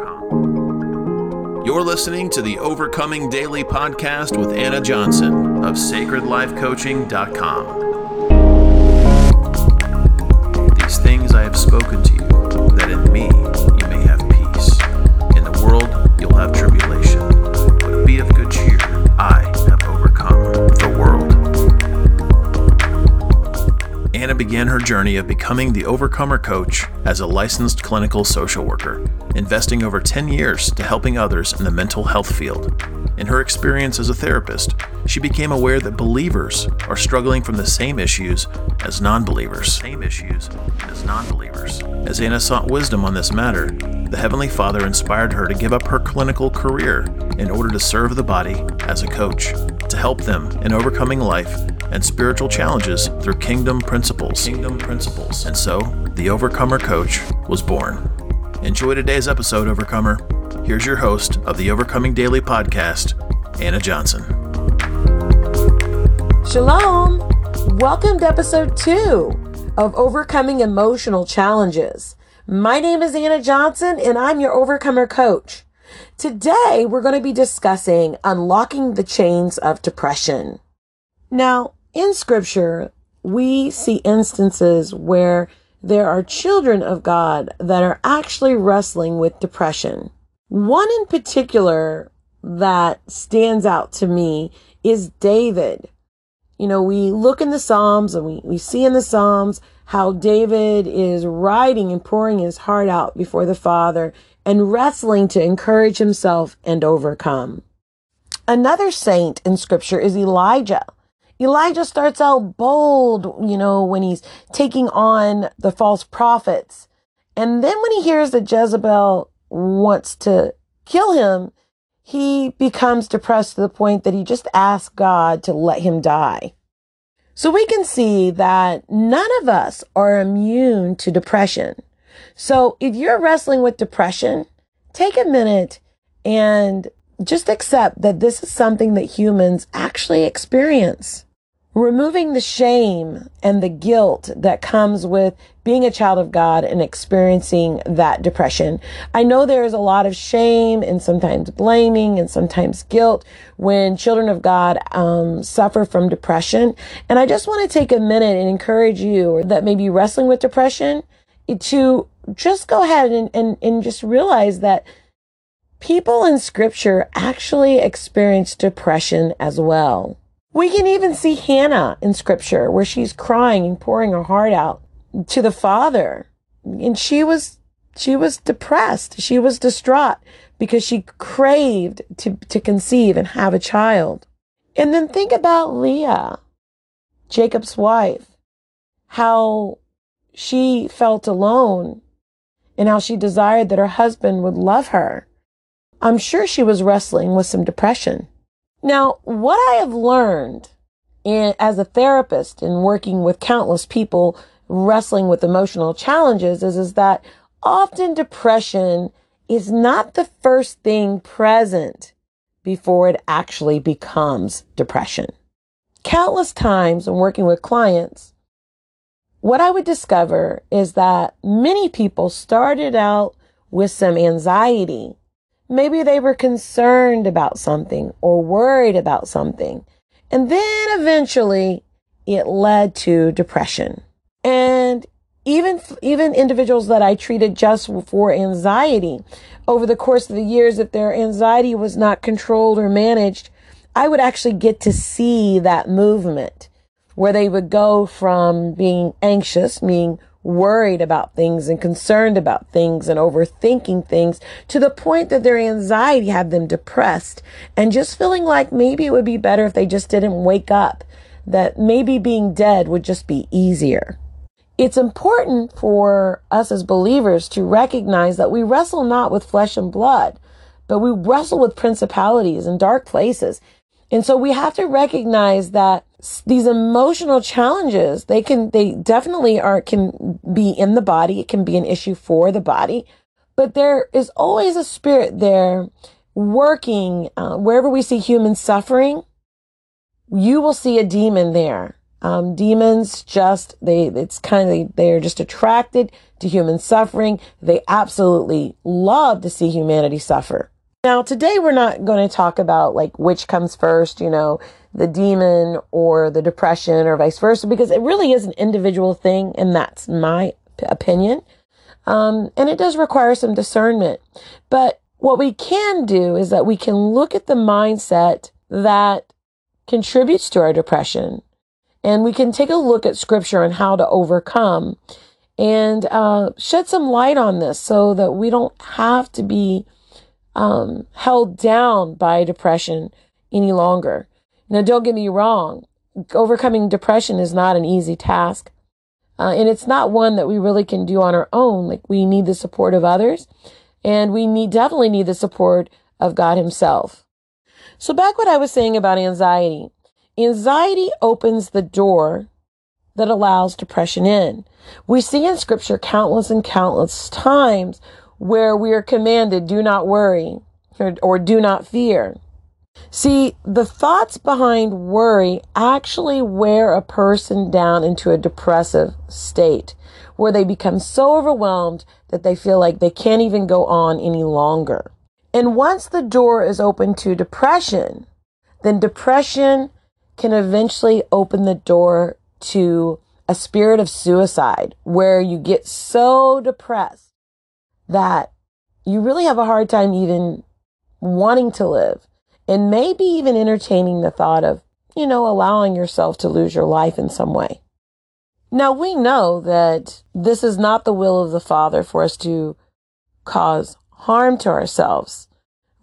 overcome. You're listening to the Overcoming Daily podcast with Anna Johnson of sacredlifecoaching.com. These things I have spoken to you, that in me you may have peace. In the world you'll have tribulation, began her journey of becoming the Overcomer Coach as a licensed clinical social worker, investing over 10 years to helping others in the mental health field. In her experience as a therapist, she became aware that believers are struggling from the same issues as non-believers. Same issues as non-believers. As Anna sought wisdom on this matter, the Heavenly Father inspired her to give up her clinical career in order to serve the body as a coach, to help them in overcoming life and spiritual challenges through kingdom principles. Kingdom principles. And so, the Overcomer Coach was born. Enjoy today's episode, Overcomer. Here's your host of the Overcoming Daily podcast, Anna Johnson. Shalom! Welcome to episode two of Overcoming Emotional Challenges. My name is Anna Johnson and I'm your Overcomer Coach. Today we're going to be discussing unlocking the chains of depression. Now, in scripture, we see instances where there are children of God that are actually wrestling with depression. One in particular that stands out to me is David. You know, we look in the Psalms and we, we see in the Psalms how David is writing and pouring his heart out before the Father and wrestling to encourage himself and overcome. Another saint in scripture is Elijah. Elijah starts out bold, you know, when he's taking on the false prophets. And then when he hears that Jezebel wants to kill him, he becomes depressed to the point that he just asks God to let him die. So we can see that none of us are immune to depression. So if you're wrestling with depression, take a minute and just accept that this is something that humans actually experience removing the shame and the guilt that comes with being a child of God and experiencing that depression. I know there is a lot of shame and sometimes blaming and sometimes guilt when children of God um, suffer from depression. And I just want to take a minute and encourage you that may be wrestling with depression to just go ahead and, and, and just realize that people in scripture actually experience depression as well. We can even see Hannah in scripture where she's crying and pouring her heart out to the father. And she was, she was depressed. She was distraught because she craved to, to conceive and have a child. And then think about Leah, Jacob's wife, how she felt alone and how she desired that her husband would love her. I'm sure she was wrestling with some depression. Now, what I have learned in, as a therapist and working with countless people wrestling with emotional challenges is, is that often depression is not the first thing present before it actually becomes depression. Countless times when working with clients, what I would discover is that many people started out with some anxiety Maybe they were concerned about something or worried about something. And then eventually it led to depression. And even, even individuals that I treated just for anxiety over the course of the years, if their anxiety was not controlled or managed, I would actually get to see that movement where they would go from being anxious, meaning worried about things and concerned about things and overthinking things to the point that their anxiety had them depressed and just feeling like maybe it would be better if they just didn't wake up, that maybe being dead would just be easier. It's important for us as believers to recognize that we wrestle not with flesh and blood, but we wrestle with principalities and dark places. And so we have to recognize that these emotional challenges, they can, they definitely are, can be in the body. It can be an issue for the body, but there is always a spirit there working, uh, wherever we see human suffering, you will see a demon there Um, demons just they it's kind of they are just attracted to human suffering. They absolutely love to see humanity suffer. Now today we're not going to talk about like which comes first, you know, the demon or the depression or vice versa, because it really is an individual thing, and that's my opinion. Um, and it does require some discernment. But what we can do is that we can look at the mindset that contributes to our depression and we can take a look at scripture and how to overcome and uh, shed some light on this so that we don't have to be um, held down by depression any longer. Now, don't get me wrong. Overcoming depression is not an easy task. Uh, and it's not one that we really can do on our own. Like we need the support of others and we need definitely need the support of God himself. So back what I was saying about anxiety. Anxiety opens the door that allows depression in. We see in scripture countless and countless times where we are commanded, do not worry or, or do not fear. See, the thoughts behind worry actually wear a person down into a depressive state where they become so overwhelmed that they feel like they can't even go on any longer. And once the door is open to depression, then depression can eventually open the door to a spirit of suicide where you get so depressed that you really have a hard time even wanting to live and maybe even entertaining the thought of, you know, allowing yourself to lose your life in some way. Now we know that this is not the will of the Father for us to cause harm to ourselves.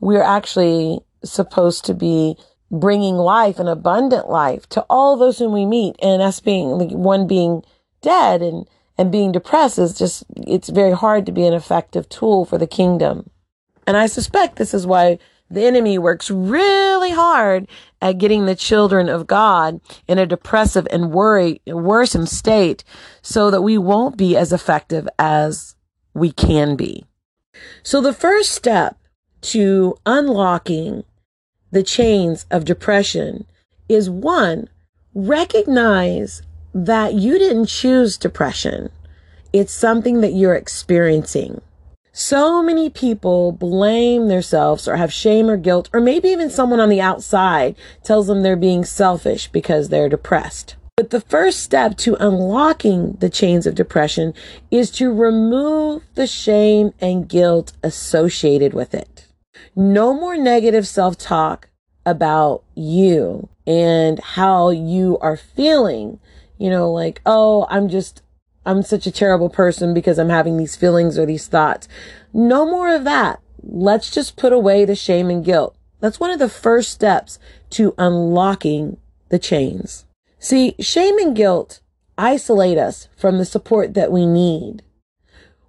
We're actually supposed to be bringing life, an abundant life to all those whom we meet. And us being one being dead and, and being depressed is just, it's very hard to be an effective tool for the kingdom. And I suspect this is why the enemy works really hard at getting the children of God in a depressive and worry, worrisome state so that we won't be as effective as we can be. So the first step to unlocking the chains of depression is one, recognize that you didn't choose depression. It's something that you're experiencing. So many people blame themselves or have shame or guilt, or maybe even someone on the outside tells them they're being selfish because they're depressed. But the first step to unlocking the chains of depression is to remove the shame and guilt associated with it. No more negative self talk about you and how you are feeling. You know, like, oh, I'm just, I'm such a terrible person because I'm having these feelings or these thoughts. No more of that. Let's just put away the shame and guilt. That's one of the first steps to unlocking the chains. See, shame and guilt isolate us from the support that we need.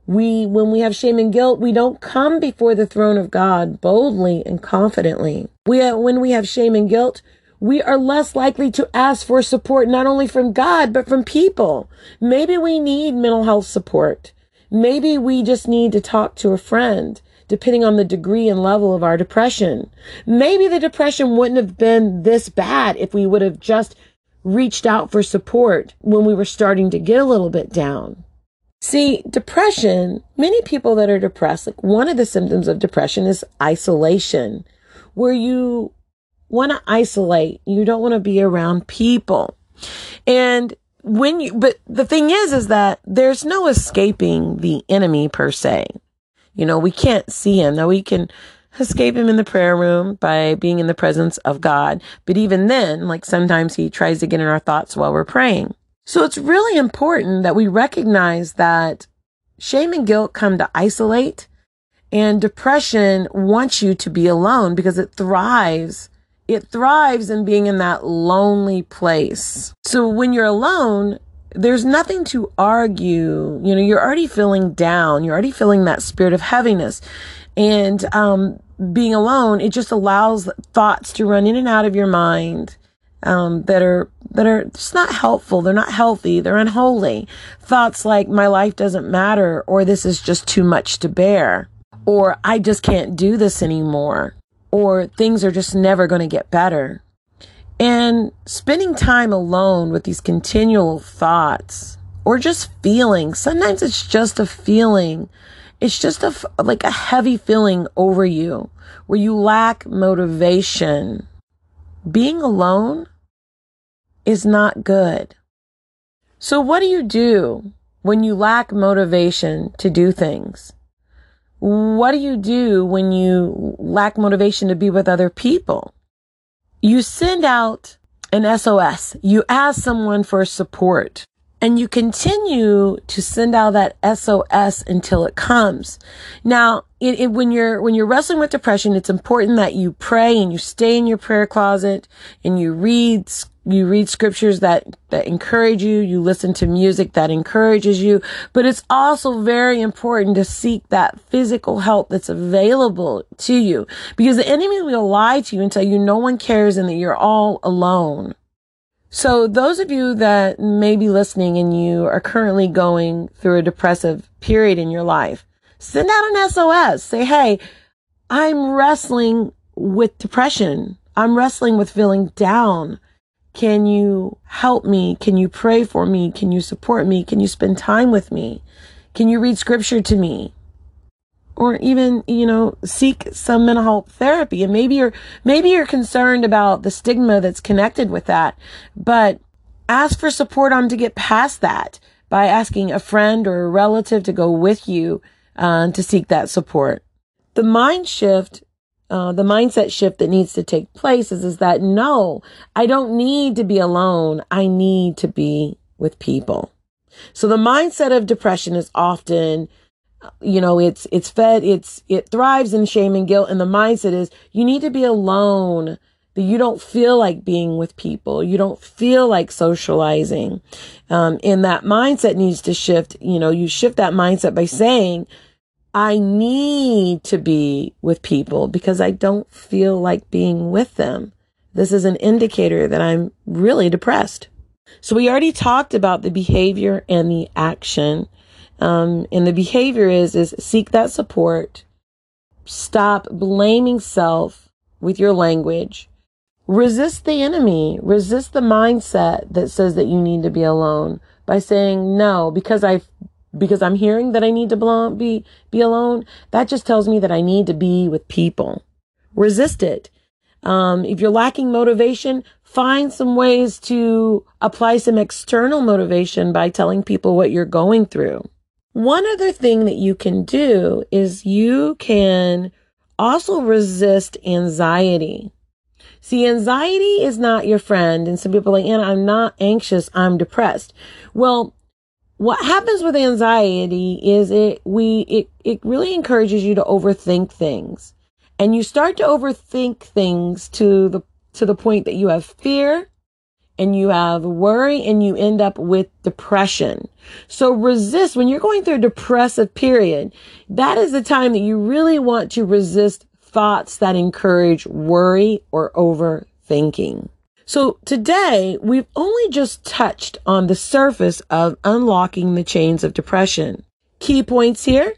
We, when we have shame and guilt, we don't come before the throne of God boldly and confidently. We, uh, when we have shame and guilt, we are less likely to ask for support not only from God, but from people. Maybe we need mental health support. Maybe we just need to talk to a friend, depending on the degree and level of our depression. Maybe the depression wouldn't have been this bad if we would have just reached out for support when we were starting to get a little bit down. See, depression, many people that are depressed, like one of the symptoms of depression is isolation, where you want to isolate. You don't want to be around people. And when you, but the thing is, is that there's no escaping the enemy per se. You know, we can't see him. Now we can escape him in the prayer room by being in the presence of God. But even then, like sometimes he tries to get in our thoughts while we're praying. So it's really important that we recognize that shame and guilt come to isolate and depression wants you to be alone because it thrives. It thrives in being in that lonely place. So when you're alone, there's nothing to argue. You know, you're already feeling down. You're already feeling that spirit of heaviness. And, um, being alone, it just allows thoughts to run in and out of your mind um, that are that are just not helpful. They're not healthy. They're unholy. Thoughts like my life doesn't matter, or this is just too much to bear, or I just can't do this anymore, or things are just never going to get better. And spending time alone with these continual thoughts or just feelings, sometimes it's just a feeling. It's just a, like a heavy feeling over you where you lack motivation. Being alone is not good. So what do you do when you lack motivation to do things? What do you do when you lack motivation to be with other people? You send out an SOS. You ask someone for support and you continue to send out that SOS until it comes. Now, it, it, when you're when you're wrestling with depression, it's important that you pray and you stay in your prayer closet and you read you read scriptures that, that encourage you. You listen to music that encourages you. But it's also very important to seek that physical help that's available to you because the enemy will lie to you and tell you no one cares and that you're all alone. So those of you that may be listening and you are currently going through a depressive period in your life, send out an SOS. Say, Hey, I'm wrestling with depression. I'm wrestling with feeling down. Can you help me? Can you pray for me? Can you support me? Can you spend time with me? Can you read scripture to me? Or even, you know, seek some mental health therapy. And maybe you're, maybe you're concerned about the stigma that's connected with that, but ask for support on to get past that by asking a friend or a relative to go with you uh, to seek that support. The mind shift uh, the mindset shift that needs to take place is, is that no, I don't need to be alone. I need to be with people. So the mindset of depression is often, you know, it's, it's fed, it's, it thrives in shame and guilt. And the mindset is you need to be alone that you don't feel like being with people. You don't feel like socializing. Um, and that mindset needs to shift. You know, you shift that mindset by saying, I need to be with people because I don't feel like being with them. This is an indicator that I'm really depressed. So we already talked about the behavior and the action. Um, and the behavior is, is seek that support. Stop blaming self with your language. Resist the enemy. Resist the mindset that says that you need to be alone by saying no, because I because I'm hearing that I need to be, be alone, that just tells me that I need to be with people. Resist it. Um, if you're lacking motivation, find some ways to apply some external motivation by telling people what you're going through. One other thing that you can do is you can also resist anxiety. See, anxiety is not your friend. And some people are like, Anna, I'm not anxious. I'm depressed. Well, what happens with anxiety is it we it it really encourages you to overthink things and you start to overthink things to the to the point that you have fear and you have worry and you end up with depression. So resist when you're going through a depressive period. That is the time that you really want to resist thoughts that encourage worry or overthinking. So today we've only just touched on the surface of unlocking the chains of depression. Key points here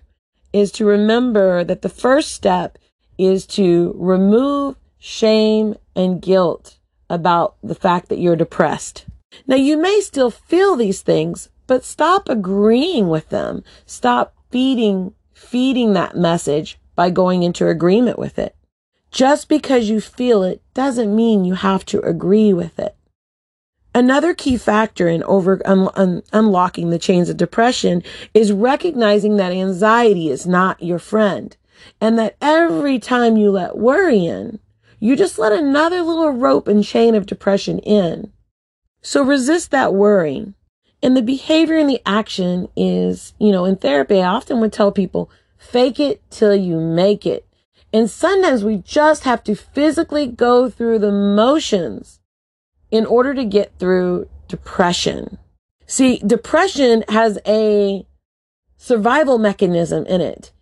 is to remember that the first step is to remove shame and guilt about the fact that you're depressed. Now you may still feel these things, but stop agreeing with them. Stop feeding, feeding that message by going into agreement with it. Just because you feel it doesn't mean you have to agree with it. Another key factor in over un, un, unlocking the chains of depression is recognizing that anxiety is not your friend and that every time you let worry in, you just let another little rope and chain of depression in. So resist that worry. And the behavior and the action is, you know, in therapy, I often would tell people, fake it till you make it. And sometimes we just have to physically go through the motions in order to get through depression. See, depression has a survival mechanism in it.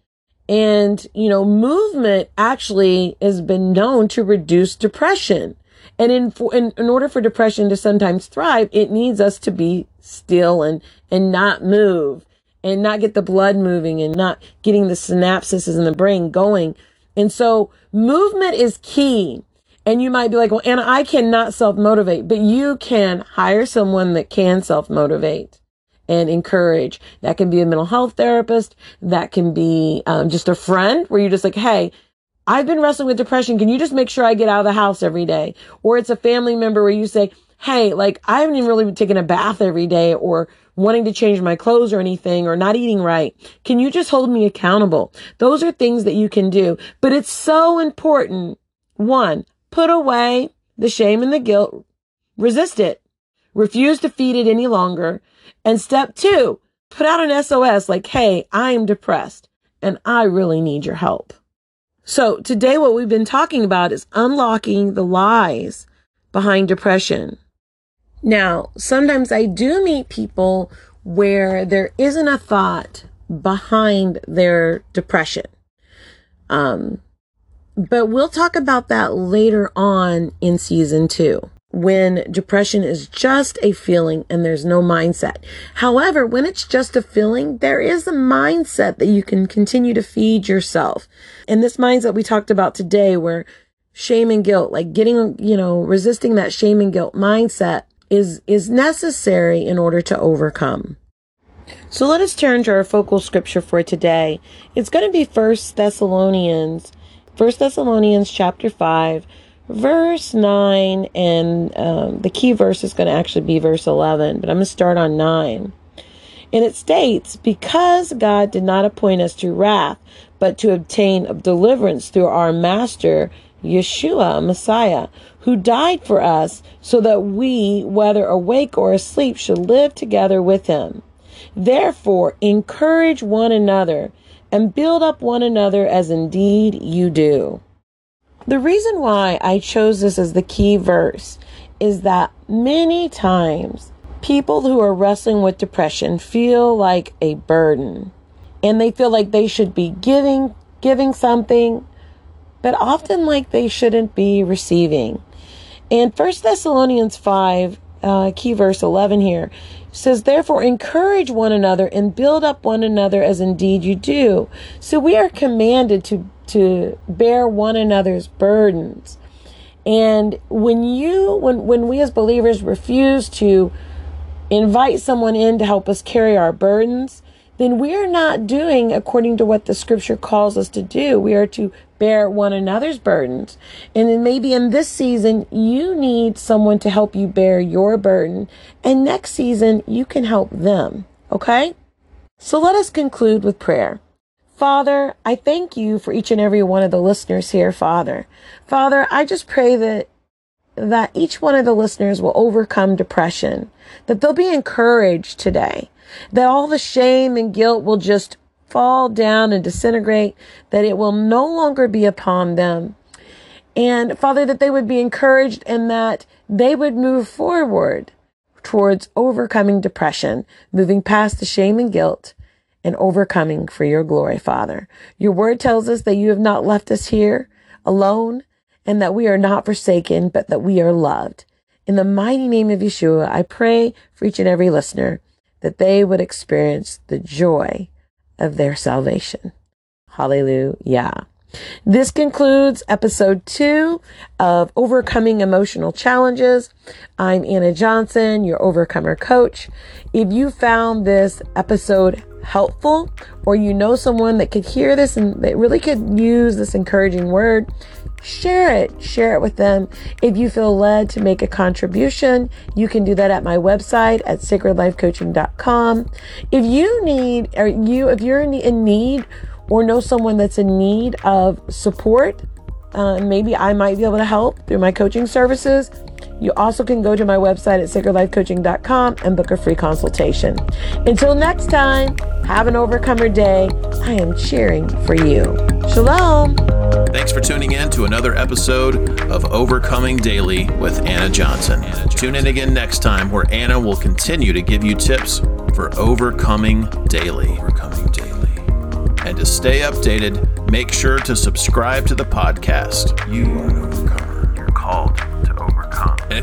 And, you know, movement actually has been known to reduce depression. And in, in, in order for depression to sometimes thrive, it needs us to be still and, and not move and not get the blood moving and not getting the synapses in the brain going and so movement is key. And you might be like, well, Anna, I cannot self motivate, but you can hire someone that can self motivate and encourage. That can be a mental health therapist. That can be um, just a friend where you're just like, hey, I've been wrestling with depression. Can you just make sure I get out of the house every day? Or it's a family member where you say, Hey, like I haven't even really taken a bath every day or wanting to change my clothes or anything or not eating right. Can you just hold me accountable? Those are things that you can do, but it's so important. One, put away the shame and the guilt. Resist it. Refuse to feed it any longer. And step two, put out an SOS like, Hey, I am depressed and I really need your help. So today what we've been talking about is unlocking the lies behind depression. Now, sometimes I do meet people where there isn't a thought behind their depression. Um, but we'll talk about that later on in season two when depression is just a feeling and there's no mindset. However, when it's just a feeling, there is a mindset that you can continue to feed yourself. And this mindset we talked about today where shame and guilt, like getting, you know, resisting that shame and guilt mindset is, is necessary in order to overcome. So let us turn to our focal scripture for today. It's going to be First Thessalonians, First Thessalonians chapter 5, verse 9, and um, the key verse is going to actually be verse 11, but I'm going to start on 9. And it states, Because God did not appoint us to wrath, but to obtain deliverance through our Master, Yeshua, Messiah, who died for us, so that we, whether awake or asleep, should live together with him. Therefore, encourage one another and build up one another as indeed you do. The reason why I chose this as the key verse is that many times people who are wrestling with depression feel like a burden and they feel like they should be giving giving something but often like they shouldn't be receiving. And First Thessalonians 5 uh, key verse 11 here says, Therefore, encourage one another and build up one another as indeed you do. So we are commanded to, to bear one another's burdens. And when you, when, when we as believers refuse to invite someone in to help us carry our burdens, then we are not doing according to what the scripture calls us to do. We are to bear one another's burdens. And then maybe in this season, you need someone to help you bear your burden. And next season, you can help them. Okay? So let us conclude with prayer. Father, I thank you for each and every one of the listeners here, Father. Father, I just pray that that each one of the listeners will overcome depression, that they'll be encouraged today, that all the shame and guilt will just fall down and disintegrate, that it will no longer be upon them. And Father, that they would be encouraged and that they would move forward towards overcoming depression, moving past the shame and guilt and overcoming for your glory, Father. Your word tells us that you have not left us here alone and that we are not forsaken, but that we are loved. In the mighty name of Yeshua, I pray for each and every listener that they would experience the joy of their salvation. Hallelujah. This concludes episode two of Overcoming Emotional Challenges. I'm Anna Johnson, your Overcomer Coach. If you found this episode helpful or you know someone that could hear this and that really could use this encouraging word, share it. Share it with them. If you feel led to make a contribution, you can do that at my website at sacredlifecoaching.com. If you need, or you, if you're in need or know someone that's in need of support, uh, maybe I might be able to help through my coaching services. You also can go to my website at sacredlifecoaching.com and book a free consultation. Until next time, have an overcomer day. I am cheering for you. Shalom. Thanks for tuning in to another episode of Overcoming Daily with Anna Johnson. Tune in again next time where Anna will continue to give you tips for overcoming daily. Overcoming daily. And to stay updated, make sure to subscribe to the podcast. You are an overcomer.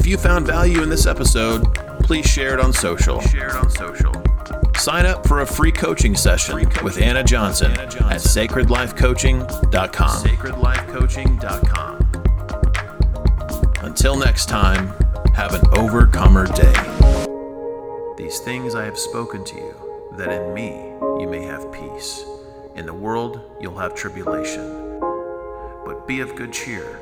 If you found value in this episode, please share it on social. Share it on social. Sign up for a free coaching session free coaching. with Anna Johnson, Anna Johnson at sacredlifecoaching.com. Sacredlifecoaching.com. Until next time, have an overcomer day. These things I have spoken to you, that in me you may have peace. In the world you'll have tribulation. But be of good cheer.